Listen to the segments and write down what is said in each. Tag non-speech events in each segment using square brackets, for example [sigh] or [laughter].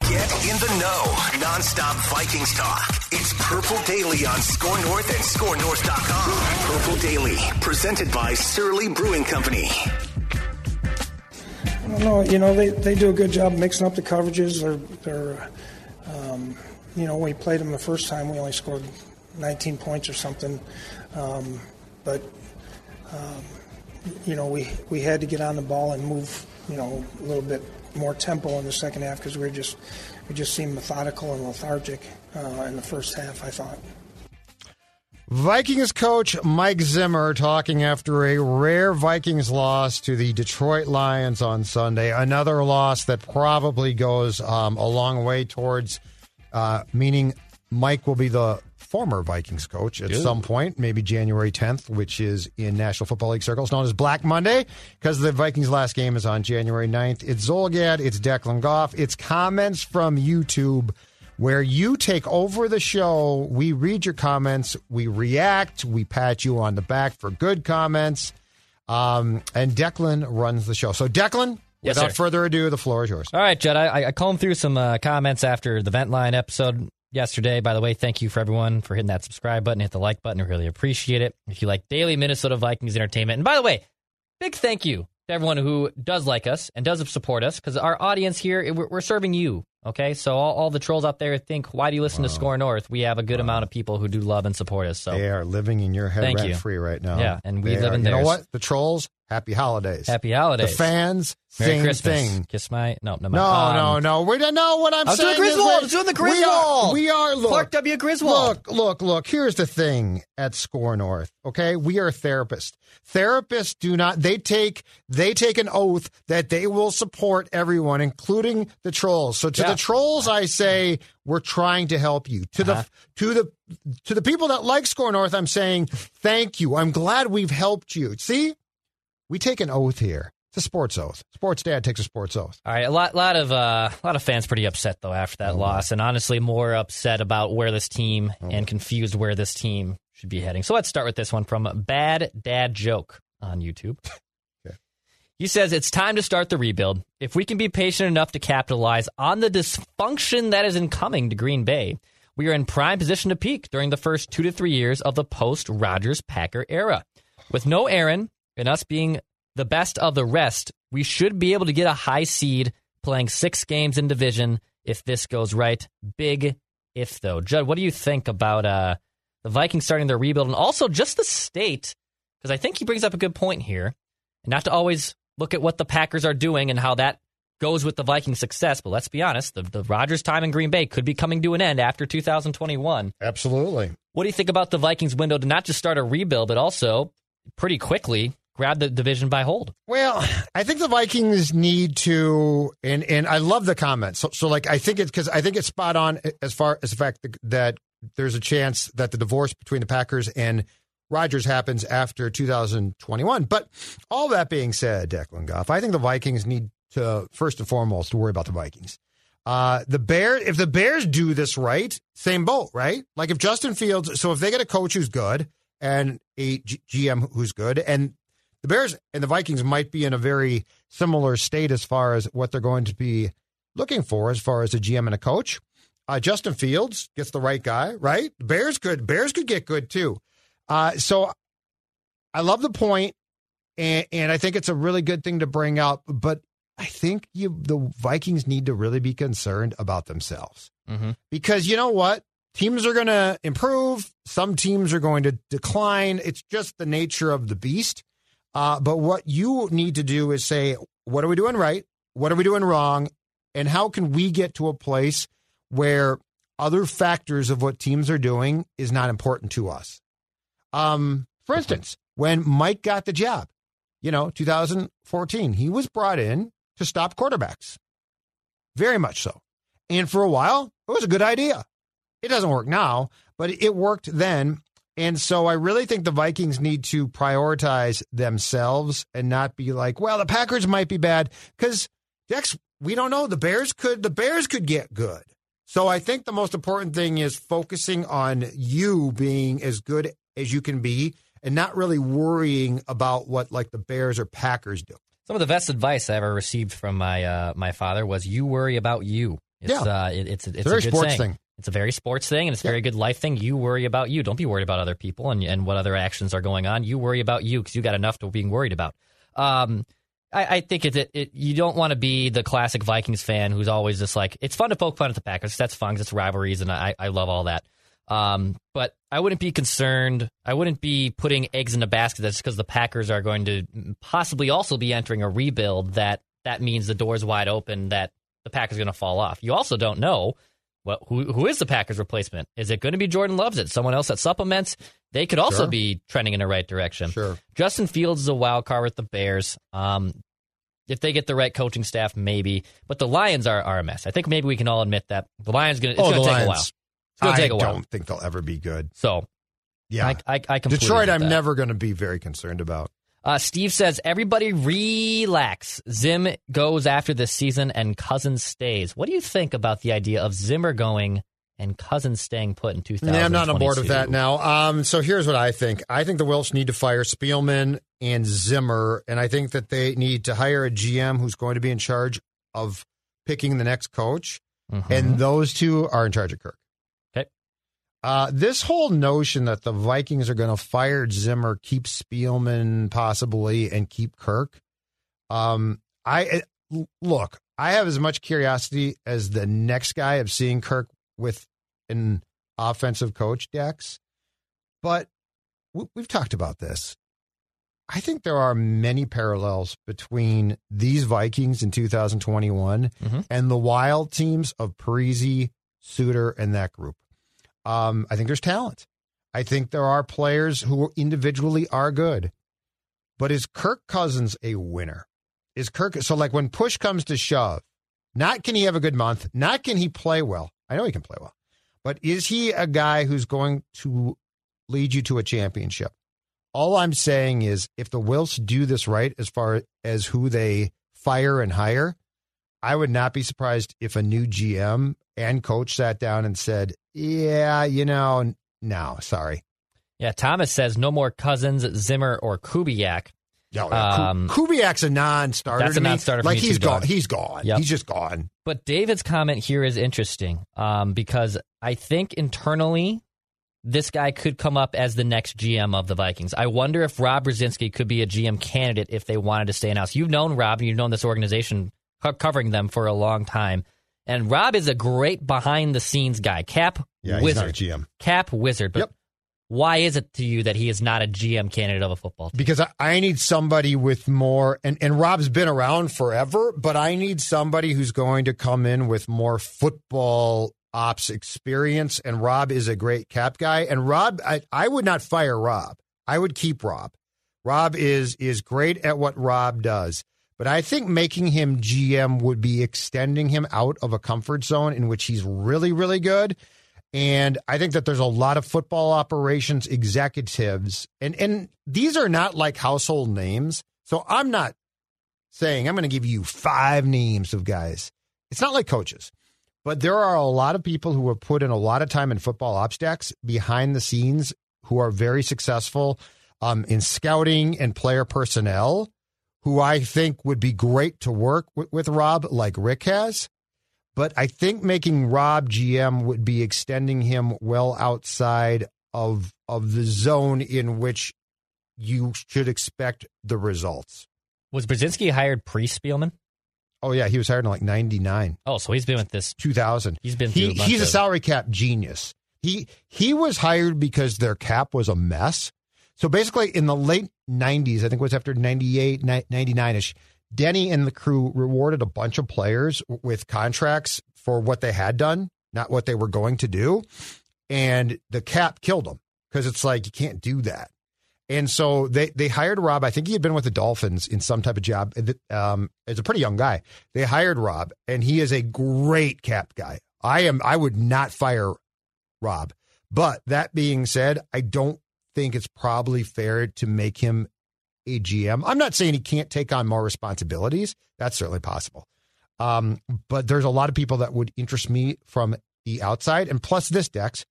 Get in the know. Non-stop Vikings talk. It's Purple Daily on Score North and ScoreNorth.com. Purple Daily, presented by Surly Brewing Company. I don't know. You know, they, they do a good job mixing up the coverages. They're, they're um, you know, we played them the first time, we only scored 19 points or something. Um, but, um, you know, we, we had to get on the ball and move, you know, a little bit more tempo in the second half because we just we just seemed methodical and lethargic uh, in the first half. I thought. Vikings coach Mike Zimmer talking after a rare Vikings loss to the Detroit Lions on Sunday. Another loss that probably goes um, a long way towards uh, meaning Mike will be the former Vikings coach at Good. some point, maybe January 10th, which is in National Football League circles known as Black Monday, because the Vikings' last game is on January 9th. It's Zulgad, it's Declan Goff, it's comments from YouTube where you take over the show. We read your comments, we react, we pat you on the back for good comments, um, and Declan runs the show. So, Declan, Yes, without sir. further ado, the floor is yours. All right, Judd. I, I combed through some uh, comments after the Vent Line episode yesterday. By the way, thank you for everyone for hitting that subscribe button, hit the like button. I really appreciate it. If you like daily Minnesota Vikings entertainment, and by the way, big thank you to everyone who does like us and does support us because our audience here, we're, we're serving you. Okay, so all, all the trolls out there think, why do you listen to Score North? We have a good amount of people who do love and support us. So They are living in your head rent you. free right now. Yeah, and we They live are- in You know what? The trolls, happy holidays. happy holidays. The fans, Merry same Christmas. thing. Kiss my no, no, No, um, no, no. We don't know what I'm I was doing saying. is Griswold. we- I was doing the We are, Griswold. we are look, Clark W. Griswold. Look, look, look. Here's the thing at Score North. Okay, we are therapists. Therapists do not. They take they take an oath that they will support everyone, including the trolls. So to Yeah. the trolls, I say we're trying to help you. To Uh-huh. the to the to the people that like Score North, I'm saying thank you. I'm glad we've helped you. See, we take an oath here. It's a sports oath. Sports dad takes a sports oath. All right, a lot, lot of, uh, a lot of fans pretty upset though after that loss, and honestly more upset about where this team and confused where this team should be heading. So let's start with this one from Bad Dad Joke on YouTube. [laughs] He says it's time to start the rebuild. If we can be patient enough to capitalize on the dysfunction that is incoming to Green Bay, we are in prime position to peak during the first two to three years of the post Rodgers Packer era. With no Aaron and us being the best of the rest, we should be able to get a high seed playing six games in division if this goes right. Big if though. Judd, what do you think about uh, the Vikings starting their rebuild and also just the state? Because I think he brings up a good point here. And not to always look at what the Packers are doing and how that goes with the Vikings' success, but let's be honest, the, the Rodgers time in Green Bay could be coming to an end after 2021. Absolutely. What do you think about the Vikings window to not just start a rebuild, but also pretty quickly grab the division by hold? Well, I think the Vikings need to, and and I love the comment. So, so like I think it's because I think it's spot on as far as the fact that, there's a chance that the divorce between the Packers and Rodgers happens after 2021. But all that being said, Declan Goff, I think the Vikings need to first and foremost to worry about the Vikings. Uh, the Bears, if the Bears do this right, same boat, right? Like if Justin Fields, so if they get a coach who's good and a G- GM who's good, and the Bears and the Vikings might be in a very similar state as far as what they're going to be looking for as far as a GM and a coach. Uh, Justin Fields gets the right guy, right? Bears could Bears could get good too. Uh, so I love the point, and, and I think it's a really good thing to bring up. But I think you, the Vikings need to really be concerned about themselves Mm-hmm. because you know what? Teams are going to improve. Some teams are going to decline. It's just the nature of the beast. Uh, but what you need to do is say, what are we doing right? What are we doing wrong? And how can we get to a place where other factors of what teams are doing is not important to us? Um, for instance, when Mike got the job, you know, 2014, he was brought in to stop quarterbacks. Very much so. And for a while, it was a good idea. It doesn't work now, but it worked then. And so I really think the Vikings need to prioritize themselves and not be like, well, the Packers might be bad because Dex, we don't know. The Bears could the Bears could get good. So I think the most important thing is focusing on you being as good as you can be and not really worrying about what like the Bears or Packers do. Some of the best advice I ever received from my uh, my father was, "You worry about you." It's, Yeah. uh, it, it's it's, a very good sports saying. thing. It's a very sports thing, and it's a very good life thing. You worry about you. Don't be worried about other people and and what other actions are going on. You worry about you because you got enough to being worried about. Um, I, I think it, it, it you don't want to be the classic Vikings fan who's always just like it's fun to poke fun at the Packers. That's fun it's rivalries, and I I love all that. Um, but I wouldn't be concerned. I wouldn't be putting eggs in a basket that's because the Packers are going to possibly also be entering a rebuild. That that means the door's wide open. That the Packers are going to fall off. You also don't know well, who who is the Packers' replacement? Is it going to be Jordan Loves? It someone else that supplements? They could also Sure. be trending in the right direction. Sure. Justin Fields is a wild card with the Bears. Um, if they get the right coaching staff, maybe. But the Lions are, are a mess. I think maybe we can all admit that the Lions going to oh, to take a while. It's going to take a while. I don't think they'll ever be good. So Yeah. I, I, I completely Detroit, I'm that. never going to be very concerned about. Uh, Steve says, everybody relax. Zim goes after this season and Cousins stays. What do you think about the idea of Zimmer going and Cousins staying put in 2022? Yeah, I'm not on board with that now. Um, so here's what I think. I think the Wilfs need to fire Spielman and Zimmer, and I think that they need to hire a GM who's going to be in charge of picking the next coach, Mhm. and those two are in charge of Kirk. Uh, this whole notion that the Vikings are going to fire Zimmer, keep Spielman possibly, and keep Kirk. Um, I uh, look. I have as much curiosity as the next guy of seeing Kirk with an offensive coach, Dex. But we- we've talked about this. I think there are many parallels between these Vikings in 2021 Mhm. and the wild teams of Parise, Suter, and that group. Um, I think there's talent. I think there are players who individually are good. But is Kirk Cousins a winner? Is Kirk so like when push comes to shove, not can he have a good month, not can he play well. I know he can play well. But is he a guy who's going to lead you to a championship? All I'm saying is if the Wilfs do this right as far as who they fire and hire, I would not be surprised if a new GM and coach sat down and said, Yeah, you know, no, sorry. Yeah, Thomas says no more Cousins, Zimmer, or Kubiak. No, Um, Kubiak's a non-starter. That's a non-starter Like he's gone. dog. He's gone. Yep. He's just gone. But David's comment here is interesting um, because I think internally, this guy could come up as the next GM of the Vikings. I wonder if Rob Brzezinski could be a GM candidate if they wanted to stay in house. You've known Rob, and you've known this organization covering them for a long time. And Rob is a great behind the scenes guy, cap Yeah, he's wizard, GM. cap wizard. But Yep. why is it to you that he is not a GM candidate of a football team? because I, I need somebody with more and, and Rob's been around forever, but I need somebody who's going to come in with more football ops experience. And Rob is a great cap guy. And Rob, I, I would not fire Rob. I would keep Rob. Rob is is great at what Rob does. But I think making him GM would be extending him out of a comfort zone in which he's really, really good. And I think that there's a lot of football operations executives, and, and these are not like household names. So I'm not saying I'm going to give you five names of guys. It's not like coaches, but there are a lot of people who have put in a lot of time in football ops Dex behind the scenes who are very successful um, in scouting and player personnel who I think would be great to work with, with Rob, like Rick has. But I think making Rob GM would be extending him well outside of of the zone in which you should expect the results. Was Brzezinski hired pre Spielman? Oh yeah, he was hired in like '99, Oh, so he's been with this. 2000. He's been He, a he's a salary cap genius. He he was hired because their cap was a mess. So basically, in the late '90s, I think it was after '98, '99 ish, Denny and the crew rewarded a bunch of players with contracts for what they had done, not what they were going to do, and the cap killed them because it's like you can't do that. And so they they hired Rob. I think he had been with the Dolphins in some type of job. Um, as a pretty young guy, they hired Rob, and he is a great cap guy. I am. I would not fire Rob. But that being said, I don't think it's probably fair to make him a GM. I'm not saying he can't take on more responsibilities. That's certainly possible. Um, but there's a lot of people that would interest me from the outside. And plus, this Dex,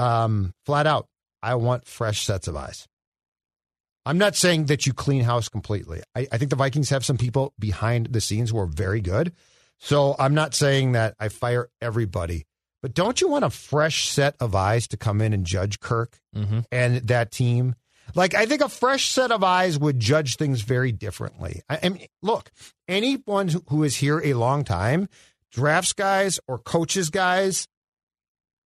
um, flat out, I want fresh sets of eyes. I'm not saying that you clean house completely. I, I think the Vikings have some people behind the scenes who are very good. So I'm not saying that I fire everybody, but don't you want a fresh set of eyes to come in and judge Kirk Mhm. and that team? Like, I think a fresh set of eyes would judge things very differently. I, I mean, look, anyone who- who is here a long time drafts guys or coaches guys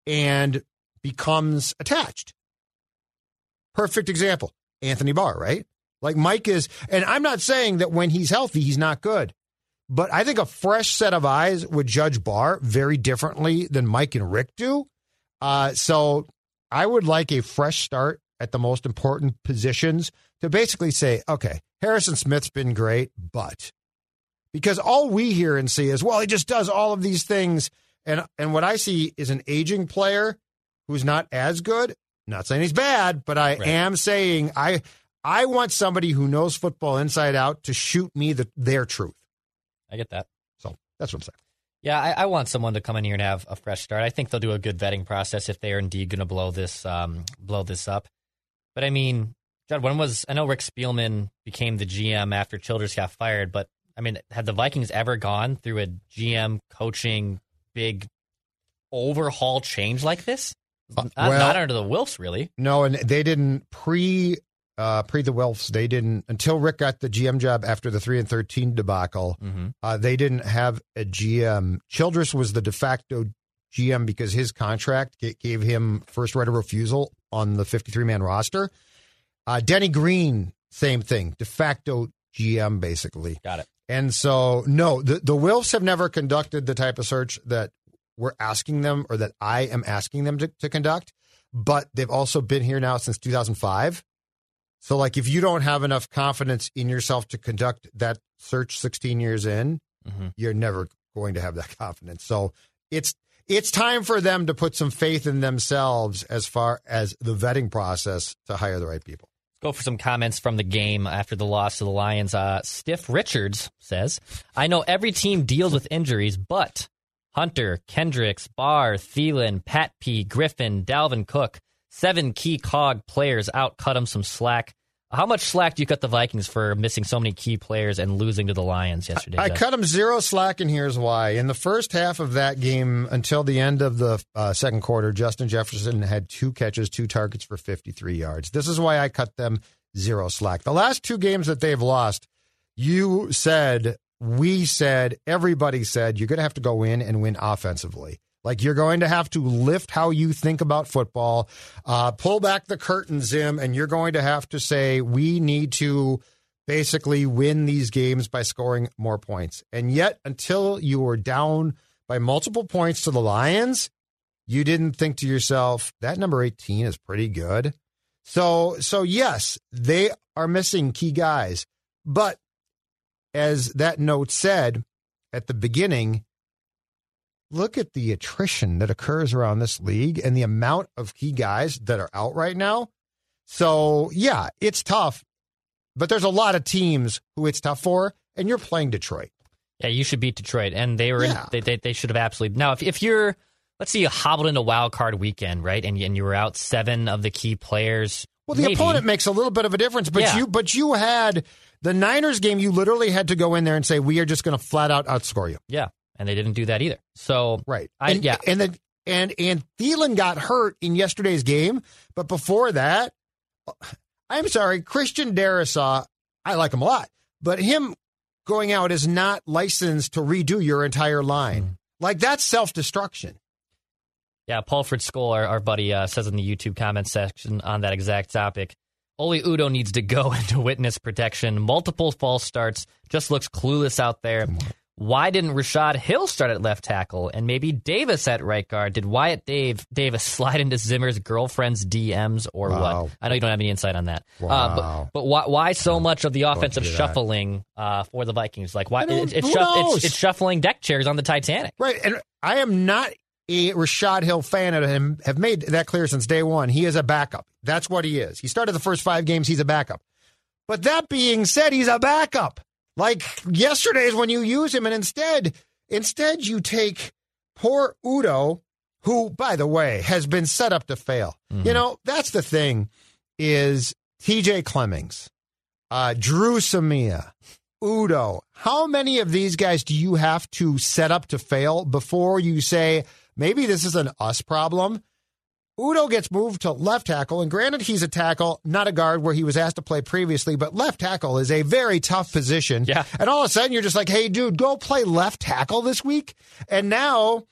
and becomes attached. Perfect example Anthony Barr, right? Like Mike is, and I'm not saying that when he's healthy, he's not good. But I think a fresh set of eyes would judge Barr very differently than Mike and Rick do. Uh, so I would like a fresh start at the most important positions to basically say, okay, Harrison Smith's been great, but because all we hear and see is, well, he just does all of these things. And and what I see is an aging player who's not as good. Not saying he's bad, but I Right. am saying I I want somebody who knows football inside out to shoot me the, their truth. I get that. So that's what I'm saying. Yeah, I, I want someone to come in here and have a fresh start. I think they'll do a good vetting process if they are indeed going to blow this um, blow this up. But I mean, Judd, when was I know Rick Spielman became the GM after Childress got fired, but I mean, had the Vikings ever gone through a GM coaching big overhaul change like this? Not, well- not under the Wilfs, really. No, and they didn't pre uh, pre the Wilfs. They didn't until Rick got the GM job after the three and thirteen debacle. Mm-hmm. Uh, they didn't have a GM. Childress was the de facto GM because his contract ga- gave him first right of refusal on the 53 man roster. Uh, Denny Green, same thing, de facto GM basically. Got it. And so, no, the, the Wilfs have never conducted the type of search that we're asking them or that I am asking them to, to conduct, but they've also been here now since 2005. So, like, if you don't have enough confidence in yourself to conduct that search 16 years in, Mm-hmm. you're never going to have that [laughs] confidence. So, it's it's time for them to put some faith in themselves as far as the vetting process to hire the right people. Go for some comments from the game after the loss to the Lions. Uh, Stiff Richards says, I know every team deals with injuries, but Hunter, Kendricks, Barr, Thielen, Pat P, Griffen, Dalvin Cook, seven key cog players out cut them some slack. How much slack do you cut the Vikings for missing so many key players and losing to the Lions yesterday? I Jeff? cut him zero slack, and here's why. In the first half of that game, until the end of the uh, second quarter, Justin Jefferson had two catches, two targets for 53 yards. This is why I cut them zero slack. The last two games that they've lost, you said, we said, everybody said, you're going to have to go in and win offensively. Like you're going to have to lift how you think about football, uh, pull back the curtain, Zim, and you're going to have to say, we need to basically win these games by scoring more points. And yet, until you were down by multiple points to the Lions, you didn't think to yourself, that number 18 is pretty good. So, so yes, they are missing key guys. But as that note said at the beginning, look at the attrition that occurs around this league and the amount of key guys that are out right now. So, yeah, it's tough, but there's a lot of teams who it's tough for, and you're playing Detroit. Yeah, you should beat Detroit, and they were Yeah. in, they, they they should have absolutely now. If if you're let's say you hobbled into wild card weekend, right, and you, and you were out seven of the key players. Well, the maybe. opponent makes a little bit of a difference, but Yeah. you but you had the Niners game. You literally had to go in there and say, "We are just going to flat out outscore you." yeah, and they didn't do that either. So Right. I- and, yeah. And then and and Thielen got hurt in yesterday's game, but before that, I'm sorry, Christian Darrisaw. I like him a lot, but him going out is not licensed to redo your entire line. Mm. Like that's self destruction. Yeah, Paul Fritz Skoll, our, our buddy, uh, says in the YouTube comment section on that exact topic. Oli Udoh needs to go [laughs] into witness protection. Multiple false starts. Just looks clueless out there. Why didn't Rashod Hill start at left tackle and maybe Davis at right guard? Did Wyatt Dave Davis [laughs] slide into Zimmer's girlfriend's DMs or wow. what? I know you don't have any insight on that. Wow. Uh, but but why, why so much of the offensive shuffling uh, for the Vikings? Like why it's, it's, it's, it's shuffling deck chairs on the Titanic, right? And I am not a Rashod Hill fan of him. Have made that clear since day one. He is a backup. That's what he is. He started the first five games. He's a backup. But that being said, he's a backup. Like yesterday is when you use him, and instead, instead you take poor Udoh, who, by the way, has been set up to fail. Mm-hmm. You know, that's the thing is TJ Clemmings, uh, Dru Samia, Udoh. How many of these guys do you have to set up to fail before you say, maybe this is an us problem? Udoh gets moved to left tackle, and granted, he's a tackle, not a guard where he was asked to play previously, but left tackle is a very tough position. Yeah. And all of a sudden, you're just like, hey, dude, go play left tackle this week. And now,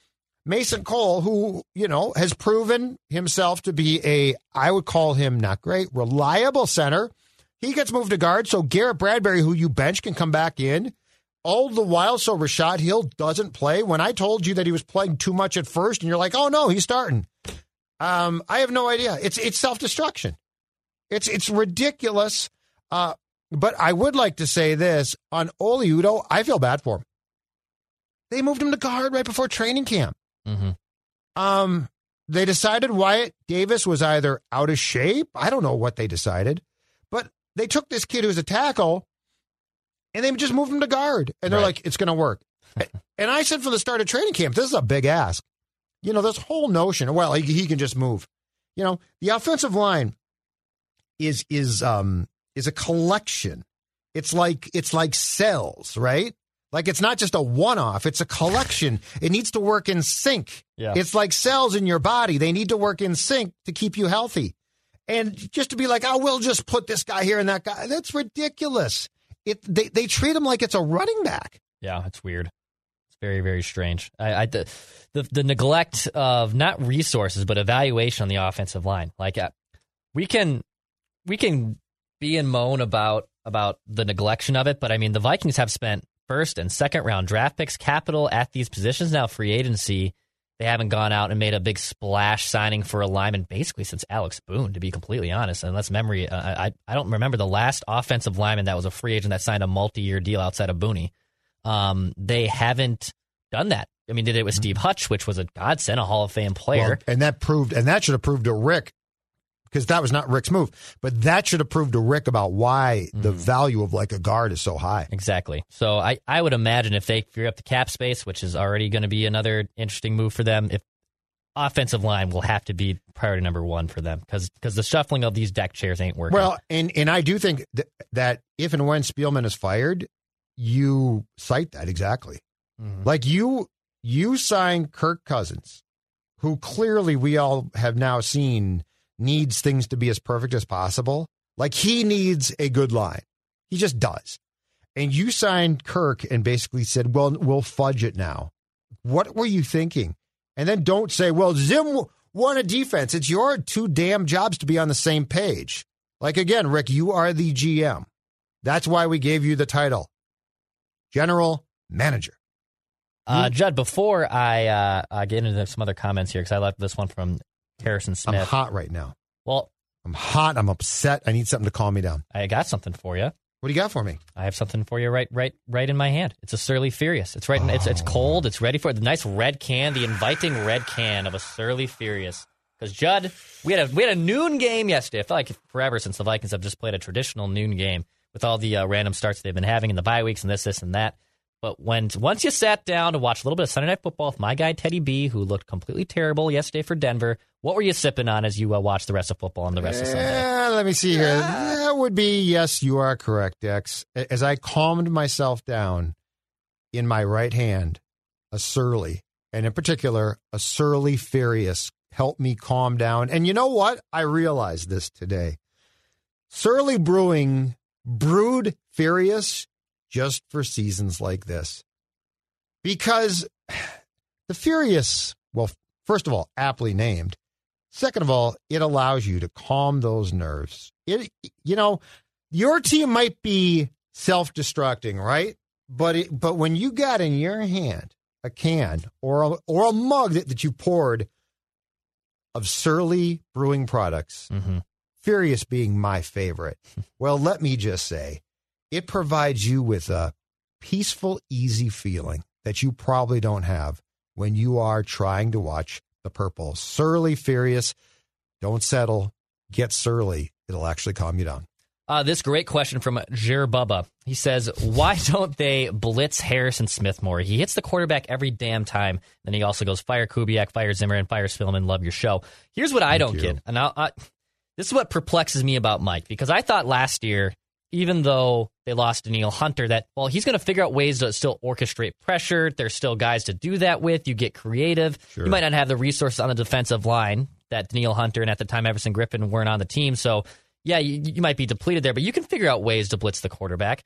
Mason Cole, who, you know, has proven himself to be a, I would call him not great, reliable center. He gets moved to guard, so Garrett Bradbury, who you bench, can come back in. All the while, so Rashod Hill doesn't play. When I told you that he was playing too much at first, and you're like, oh no, he's starting. Um, I have no idea. It's it's self destruction. It's it's ridiculous. Uh, but I would like to say this on Oli Udoh. I feel bad for him. They moved him to guard right before training camp. Mm-hmm. Um, they decided Wyatt Davis was either out of shape. I don't know what they decided, but they took this kid who's a tackle, and they just moved him to guard. And they're right. like, "It's going to work." [laughs] and I said from the start of training camp, "This is a big ask." You know, this whole notion, well, he, he can just move. You know, the offensive line is is um is a collection. It's like it's like cells, right? Like it's not just a one-off, it's a collection. [laughs] it needs to work in sync. Yeah. It's like cells in your body. They need to work in sync to keep you healthy. And just to be like, "Oh, we'll just put this guy here and that guy." That's ridiculous. It they they treat him like it's a running back. Yeah, it's weird very very strange. I, I the, the, the neglect of not resources but evaluation on the offensive line. Like uh, we can we can be and moan about about the neglection of it, but I mean the Vikings have spent first and second round draft picks, capital at these positions now free agency. They haven't gone out and made a big splash signing for a lineman basically since Alex Boone, to be completely honest. Unless memory, uh, I I don't remember the last offensive lineman that was a free agent that signed a multi year deal outside of Booney. Um, they haven't done that. I mean, did it with mm-hmm. Steve Hutch, which was a godsend, a Hall of Fame player, well, and that proved, and that should have proved to Rick because that was not Rick's move, but that should have proved to Rick about why mm-hmm. the value of like a guard is so high. Exactly. So I, I would imagine if they free up the cap space, which is already going to be another interesting move for them, if offensive line will have to be priority number one for them because because the shuffling of these deck chairs ain't working. Well, and and I do think th- that if and when Spielman is fired, you cite that exactly. Mm-hmm. Like you, you signed Kirk Cousins, who clearly we all have now seen needs things to be as perfect as possible. Like he needs a good line. He just does. And you signed Kirk and basically said, well, we'll fudge it now. What were you thinking? And then don't say, well, Zim won a defense. It's your two damn jobs to be on the same page. Like again, Rick, you are the GM. That's why we gave you the title General Manager. Uh? Judd, before I uh, uh, get into some other comments here, because I left this one from Harrison Smith. I'm hot right now. Well, I'm hot. I'm upset. I need something to calm me down. I got something for you. What do you got for me? I have something for you right, right, right in my hand. It's a Surly Furious. It's right. In, it's it's cold. It's ready for it. The nice red can, the inviting red can of a Surly Furious. Because Judd, we had a we had a noon game yesterday. I feel like forever since the Vikings have just played a traditional noon game with all the uh, random starts they've been having in the bye weeks and this, this, and that. But when once you sat down to watch a little bit of Sunday Night Football with my guy Teddy B, who looked completely terrible yesterday for Denver, what were you sipping on as you uh, watched the rest of football and the rest of Sunday? let me see here. That would be yes, you are correct, Dex. As I calmed myself down, in my right hand, a surly, and in particular, a surly furious helped me calm down. And you know what? I realized this today. Surly Brewing brewed Furious just for seasons like this. Because the Furious, well, first of all, aptly named. Second of all, it allows you to calm those nerves. It, you know, your team might be self-destructing, right? But it, but when you got in your hand a can or a, or a mug that, that you poured of Surly Brewing products, Mm-hmm. Furious being my favorite. [laughs] Well, let me just say, it provides you with a peaceful, easy feeling that you probably don't have when you are trying to watch the purple. Surly Furious, don't settle, get surly. It'll actually calm you down. Uh, this great question from Jer Bubba. He says, "Why [laughs] don't they blitz Harrison Smith more? He hits the quarterback every damn time. Then he also goes fire Kubiak, fire Zimmer, and fire Spielman. Love your show. Here's what I don't you. get, and I'll, I, this is what perplexes me about Mike because I thought last year, even though they lost Danielle Hunter, that well, he's going to figure out ways to still orchestrate pressure. There's still guys to do that with. You get creative. Sure. You might not have the resources on the defensive line that Danielle Hunter and at the time Everson Griffen weren't on the team, so." yeah, you, you might be depleted there, but you can figure out ways to blitz the quarterback.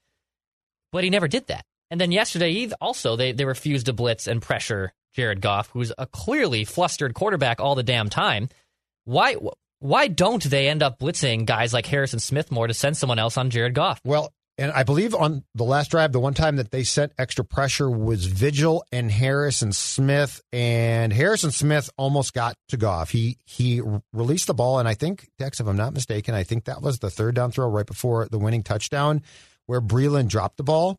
But he never did that. And then yesterday, he also they they refused to blitz and pressure Jared Goff, who's a clearly flustered quarterback all the damn time. Why why don't they end up blitzing guys like Harrison Smith more to send someone else on Jared Goff? Well, and I believe on the last drive, the one time that they sent extra pressure was Vigil and Harrison Smith, and Harrison Smith almost got to Goff. He he released the ball, and I think Dex, if I'm not mistaken, I think that was the third down throw right before the winning touchdown, where Breland dropped the ball.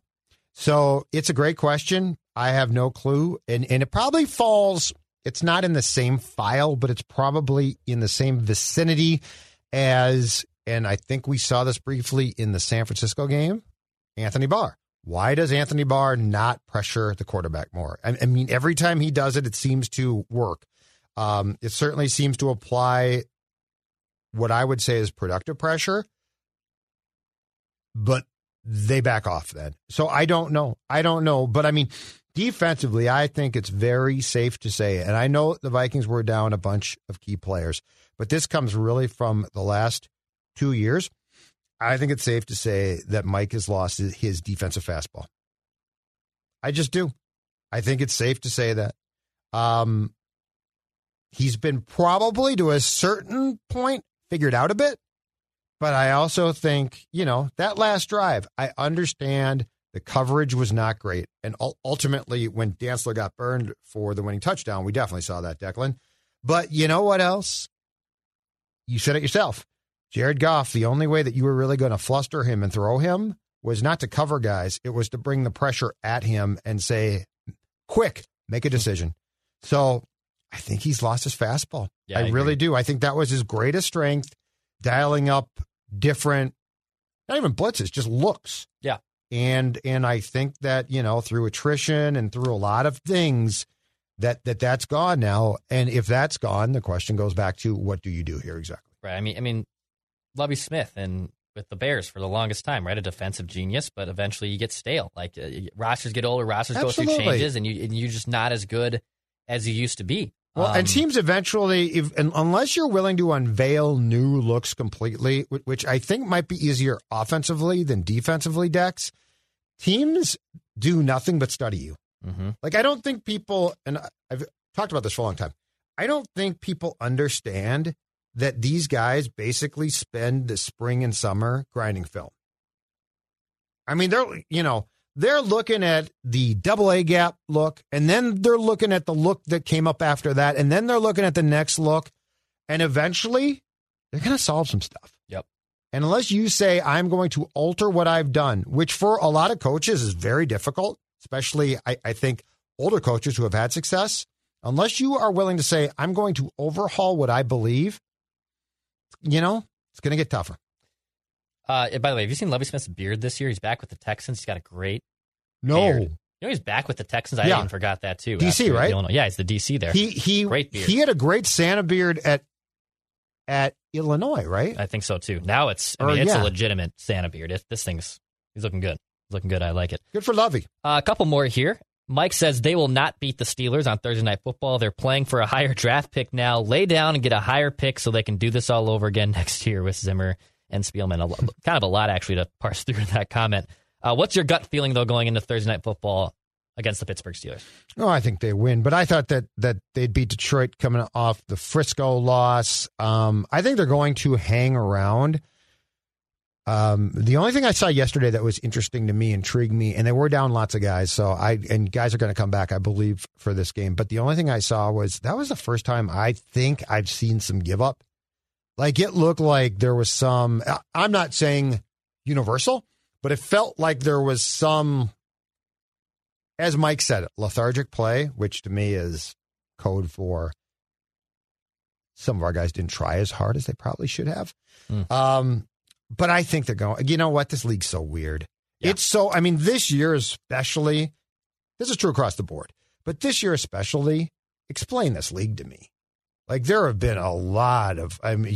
So it's a great question. I have no clue, and and it probably falls. It's not in the same file, but it's probably in the same vicinity as and I think we saw this briefly in the San Francisco game, Anthony Barr. Why does Anthony Barr not pressure the quarterback more? I, I mean, every time he does it, it seems to work. Um, it certainly seems to apply what I would say is productive pressure, but they back off then. So I don't know. I don't know. But I mean, defensively, I think it's very safe to say, and I know the Vikings were down a bunch of key players, but this comes really from the last two years, I think it's safe to say that Mike has lost his defensive fastball. I just do. I think it's safe to say that. Um, he's been probably to a certain point figured out a bit, but I also think, you know, that last drive, I understand the coverage was not great. And ultimately, when Dantzler got burned for the winning touchdown, we definitely saw that, Declan. But you know what else? You said it yourself. Jared Goff, the only way that you were really going to fluster him and throw him was not to cover guys. It was to bring the pressure at him and say, quick, make a decision. So I think he's lost his fastball. Yeah, I, I really do. I think that was his greatest strength, dialing up different, not even blitzes, just looks. Yeah. And and I think that, you know, through attrition and through a lot of things, that that that's gone now. And if that's gone, the question goes back to what do you do here exactly? Right. I mean, I mean, Lovie Smith and with the Bears for the longest time, right? A defensive genius, but eventually you get stale. Like uh, rosters get older, rosters go through changes, and you and you're just not as good as you used to be. Well, Um, and teams eventually, if, and unless you're willing to unveil new looks completely, which I think might be easier offensively than defensively, Dex, teams do nothing but study you. mhm. Like, I don't think people, and I've talked about this for a long time, I don't think people understand that these guys basically spend the spring and summer grinding film. I mean, they're, you know, they're looking at the double A gap look, and then they're looking at the look that came up after that, and then they're looking at the next look, and eventually they're going to solve some stuff. Yep. And unless you say, I'm going to alter what I've done, which for a lot of coaches is very difficult, especially I, I think older coaches who have had success, unless you are willing to say, I'm going to overhaul what I believe, you know, it's going to get tougher. Uh, by the way, have you seen Lovie Smith's beard this year? He's back with the Texans. He's got a great No. beard. You know he's back with the Texans. I Yeah. even forgot that too. DC, right? Illinois. Yeah, he's the DC there. He he Great beard. he had a great Santa beard at at Illinois, right? I think so too. Now it's I Or, mean it's yeah. a legitimate Santa beard. It, this thing's he's looking good. He's looking good. I like it. Good for Lovie. Uh, a couple more here. Mike says they will not beat the Steelers on Thursday Night Football. They're playing for a higher draft pick now. Lay down and get a higher pick so they can do this all over again [laughs] next year with Zimmer and Spielman. A kind of a lot actually to parse through in [laughs] that comment. Uh, what's your gut feeling though going into Thursday night football against the Pittsburgh Steelers? No, I think they win, but I thought that that they'd beat Detroit coming off the Frisco loss. Um, I think they're going to hang around. Um, the only thing I saw yesterday that was interesting to me, intrigued me, and they were down lots of guys. So I and guys are going to come back, I believe, for this game. But the only thing I saw was that was the first time I think I've seen some give up. Like it looked like there was some. I'm not saying universal, but it felt like there was some, as Mike said, lethargic play, which to me is code for some of our guys didn't try as hard as they probably should have. Mm. Um, but I think they're going. You know what? This league's so weird. Yeah. It's so. I mean, this year especially. This is true across the board, but this year especially. Explain this league to me. Like there have been a lot of. I mean,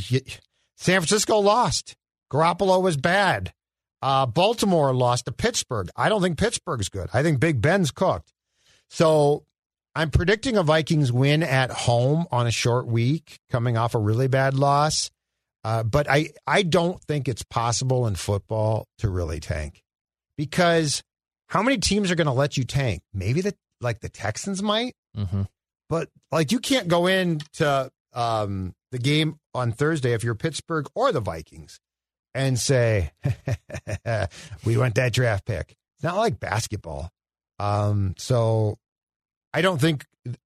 San Francisco lost. Garoppolo was bad. Uh, Baltimore lost to Pittsburgh. I don't think Pittsburgh's good. I think Big Ben's cooked. So I'm predicting a Vikings win at home on a short week, coming off a really bad loss. Uh, but I, I don't think it's possible in football to really tank because how many teams are going to let you tank? Maybe the like the Texans might, Mm-hmm. But like you can't go into um, the game on Thursday if you're Pittsburgh or the Vikings and say [laughs] we want that draft pick. It's not like basketball. Um, so I don't think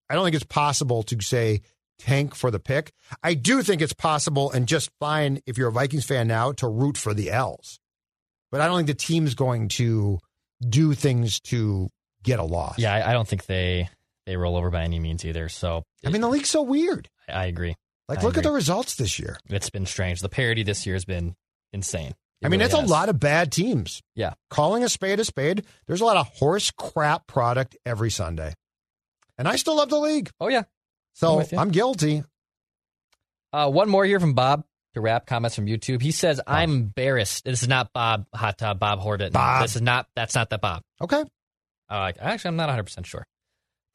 I don't think it's possible to say tank for the pick. I do think it's possible and just fine if you're a Vikings fan now to root for the L's. But I don't think the team's going to do things to get a loss. Yeah, I, I don't think they they roll over by any means either. So I mean the league's so weird. I, I agree. Like I look at the results this year. It's been strange. The parity this year has been insane. It I mean, really it's has. a lot of bad teams. Yeah. Calling a spade a spade, there's a lot of horse crap product every Sunday. And I still love the league. Oh yeah. I'm So. I'm guilty. Uh, one more here from Bob to wrap comments from YouTube. He says, "I'm embarrassed. This is not Bob Hot Tub Bob Horton. Bob. This is not. That's not that Bob. Okay. Uh, actually, I'm not 100 percent sure.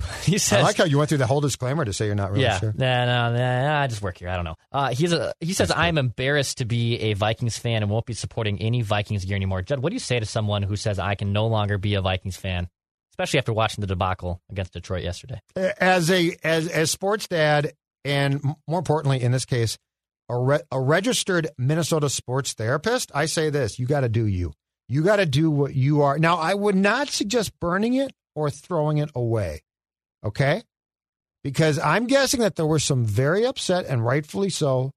[laughs] he says, I like how you went through the whole disclaimer to say you're not really yeah, sure. nah, nah, nah, nah, I just work here. I don't know. Uh, he's a, he says, I'm embarrassed to be a Vikings fan and won't be supporting any Vikings gear anymore. Judd, what do you say to someone who says I can no longer be a Vikings fan, especially after watching the debacle against Detroit yesterday? As a as as sports dad, and more importantly, in this case, a, re- a registered Minnesota sports therapist, I say this: you got to do you. You got to do what you are. Now, I would not suggest burning it or throwing it away. Okay, because I'm guessing that there were some very upset and rightfully so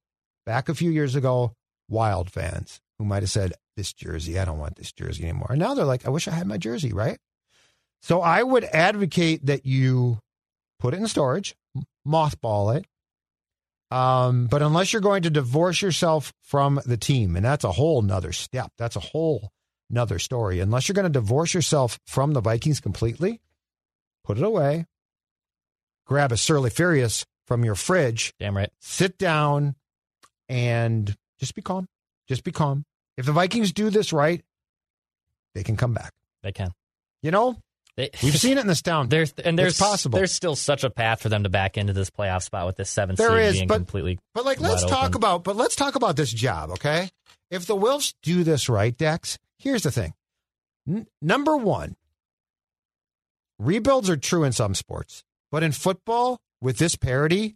back a few years ago, Wild fans who might have said, "This jersey, I don't want this jersey anymore." And now they're like, "I wish I had my jersey." Right. So I would advocate that you put it in storage, mothball it. Um, but unless you're going to divorce yourself from the team, and that's a whole nother step, that's a whole nother story. Unless you're going to divorce yourself from the Vikings completely, put it away, grab a Surly Furious from your fridge, Damn right. sit down, and just be calm. Just be calm. If the Vikings do this right, they can come back. They can. You know, They, [laughs] we've seen it in this town. There's and there's It's possible. There's still such a path for them to back into this playoff spot with this seven There seed is, being but- completely. But like, let's talk open. about. But let's talk about this job, okay? If the Wilfs do this right, Dex, here's the thing. N- number one, rebuilds are true in some sports, but in football, with this parity,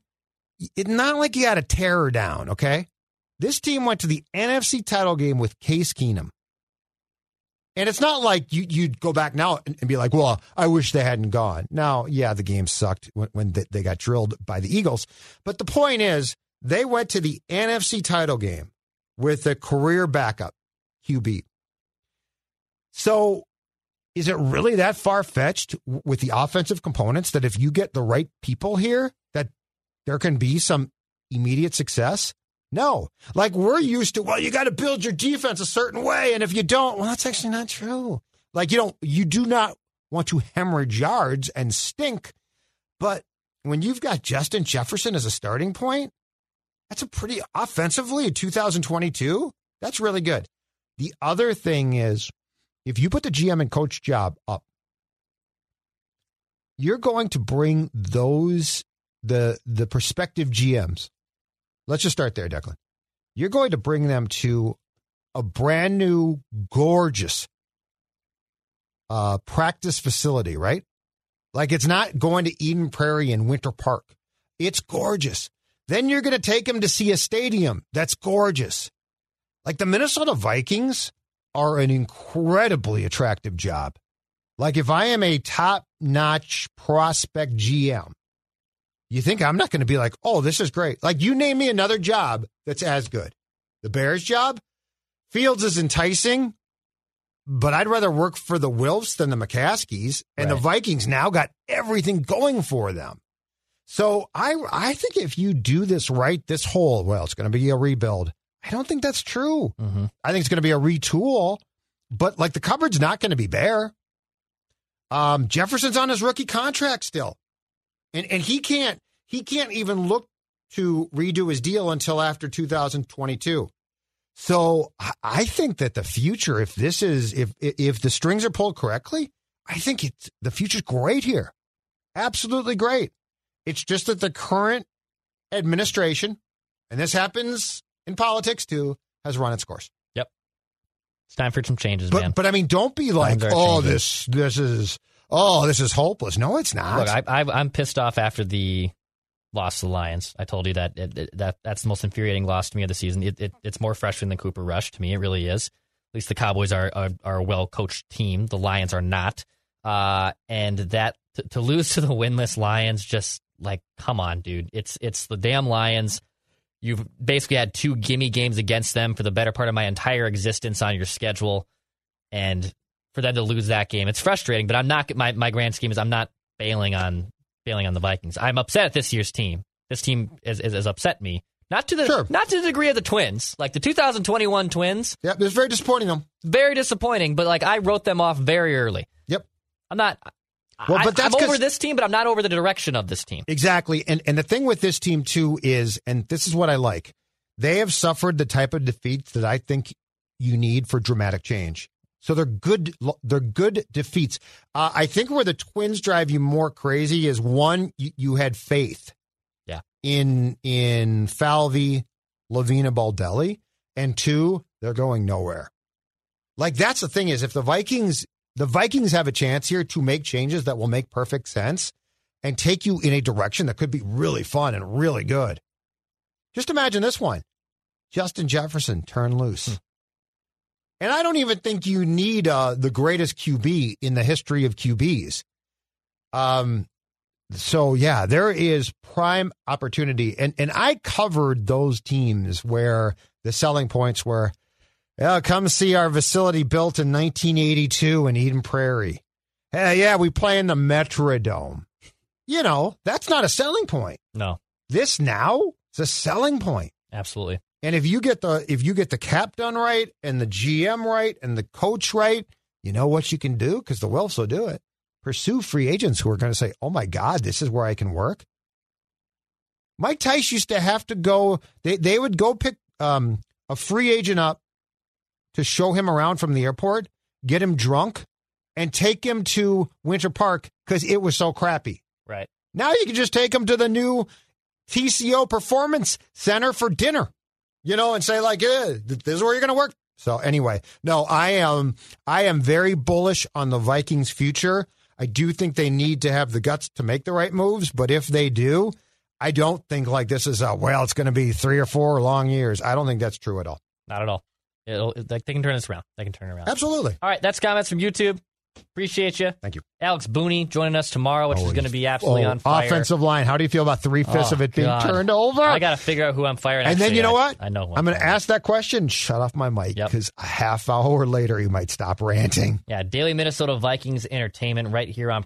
it's not like you got a tear down, okay? This team went to the NFC title game with Case Keenum. And it's not like you, you'd go back now and, be like, well, I wish they hadn't gone. Now, yeah, the game sucked when, when they got drilled by the Eagles. But the point is, they went to the NFC title game with a career backup, QB. So is it really that far fetched with the offensive components that if you get the right people here, that there can be some immediate success? No. Like we're used to, well, you got to build your defense a certain way. And if you don't, well, that's actually not true. Like you don't, you do not want to hemorrhage yards and stink. But when you've got Justin Jefferson as a starting point, that's a pretty offensively in 2022. That's really good. The other thing is, if you put the GM and coach job up, you're going to bring those the the prospective GMs. Let's just start there, Declan. You're going to bring them to a brand new, gorgeous uh, practice facility, right? Like it's not going to Eden Prairie and Winter Park. It's gorgeous. Then you're going to take them to see a stadium that's gorgeous. Like the Minnesota Vikings are an incredibly attractive job. Like if I am a top notch prospect GM, you think I'm not going to be like, oh, this is great. Like you name me another job that's as good. The Bears job, Fields is enticing, but I'd rather work for the Wilfs than the McCaskeys. And the Vikings now got everything going for them. So I I think if you do this right, this whole well, it's going to be a rebuild. I don't think that's true. Mhm. I think it's going to be a retool, but like the cupboard's not going to be bare. Um, Jefferson's on his rookie contract still, and and he can't he can't even look to redo his deal until after 2022. So I- I think that the future, if this is if if the strings are pulled correctly, I think it's the future's great here, absolutely great. It's just that the current administration, and this happens in politics too, has run its course. Yep. It's time for some changes, man. But but I mean, don't be like, oh, this this is oh, this is hopeless. No, it's not. Look, I, I, I'm pissed off after the loss to the Lions. I told you that it, it- that that's the most infuriating loss to me of the season. It, it, it's more frustrating than Cooper Rush to me. It really is. At least the Cowboys are are, are a well coached team. The Lions are not. Uh, and that to, to lose to the winless Lions, just like come on, dude. It's it's the damn Lions. You've basically had two gimme games against them for the better part of my entire existence on your schedule, and for them to lose that game, it's frustrating. But I'm not. My my grand scheme is I'm not bailing on bailing on the Vikings. I'm upset at this year's team. This team is, is, has upset me. Not to the Sure. not to the degree of the Twins, like the 2021 Twins. yep, it's very disappointing them. Very disappointing. But like I wrote them off very early. Yep, I'm not. Well, but that's I'm over this team, but I'm not over the direction of this team. exactly. And and the thing with this team too is, and this is what I like, they have suffered the type of defeats that I think you need for dramatic change. So they're good. They're good defeats. Uh, I think where the Twins drive you more crazy is one, you, you had faith, Yeah. in in Falvey, Levine Baldelli, and two, they're going nowhere. Like that's the thing is, if the Vikings the Vikings have a chance here to make changes that will make perfect sense and take you in a direction that could be really fun and really good. Just imagine this one: Justin Jefferson turn loose. And I don't even think you need uh, the greatest QB in the history of QBs. Um, so yeah, there is prime opportunity, and and I covered those teams where the selling points were, yeah, come see our facility built in 1982 in Eden Prairie. Hey, yeah, we play in the Metrodome. You know, that's not a selling point. No, This now is a selling point. absolutely. And if you get the if you get the cap done right and the GM right and the coach right, you know what you can do because the Wilfs will do it. Pursue free agents who are going to say, "Oh my God, this is where I can work." Mike Tice used to have to go. They they would go pick um, a free agent up to show him around from the airport, get him drunk, and take him to Winter Park because it was so crappy. Right. Now you can just take him to the new TCO Performance Center for dinner, you know, and say like, eh, "This is where you're going to work." So anyway, no, I am I am very bullish on the Vikings' future. I do think they need to have the guts to make the right moves, but if they do, I don't think like this is a well, it's going to be three or four long years. I don't think that's true at all. Not at all. It'll like they can turn this around. They can turn it around. Absolutely. All right, that's comments from YouTube. Appreciate you. Thank you. Alex Boone joining us tomorrow, which is going to be absolutely Oh, on fire. offensive line. How do you feel about three fifths Oh, of it being oh, God. turned over? I got to figure out who I'm firing. And then you know I- what? I know. who I'm going to ask that question. Shut off my mic Yep. because a half hour later you might stop ranting. Yeah, Daily Minnesota Vikings Entertainment right here on.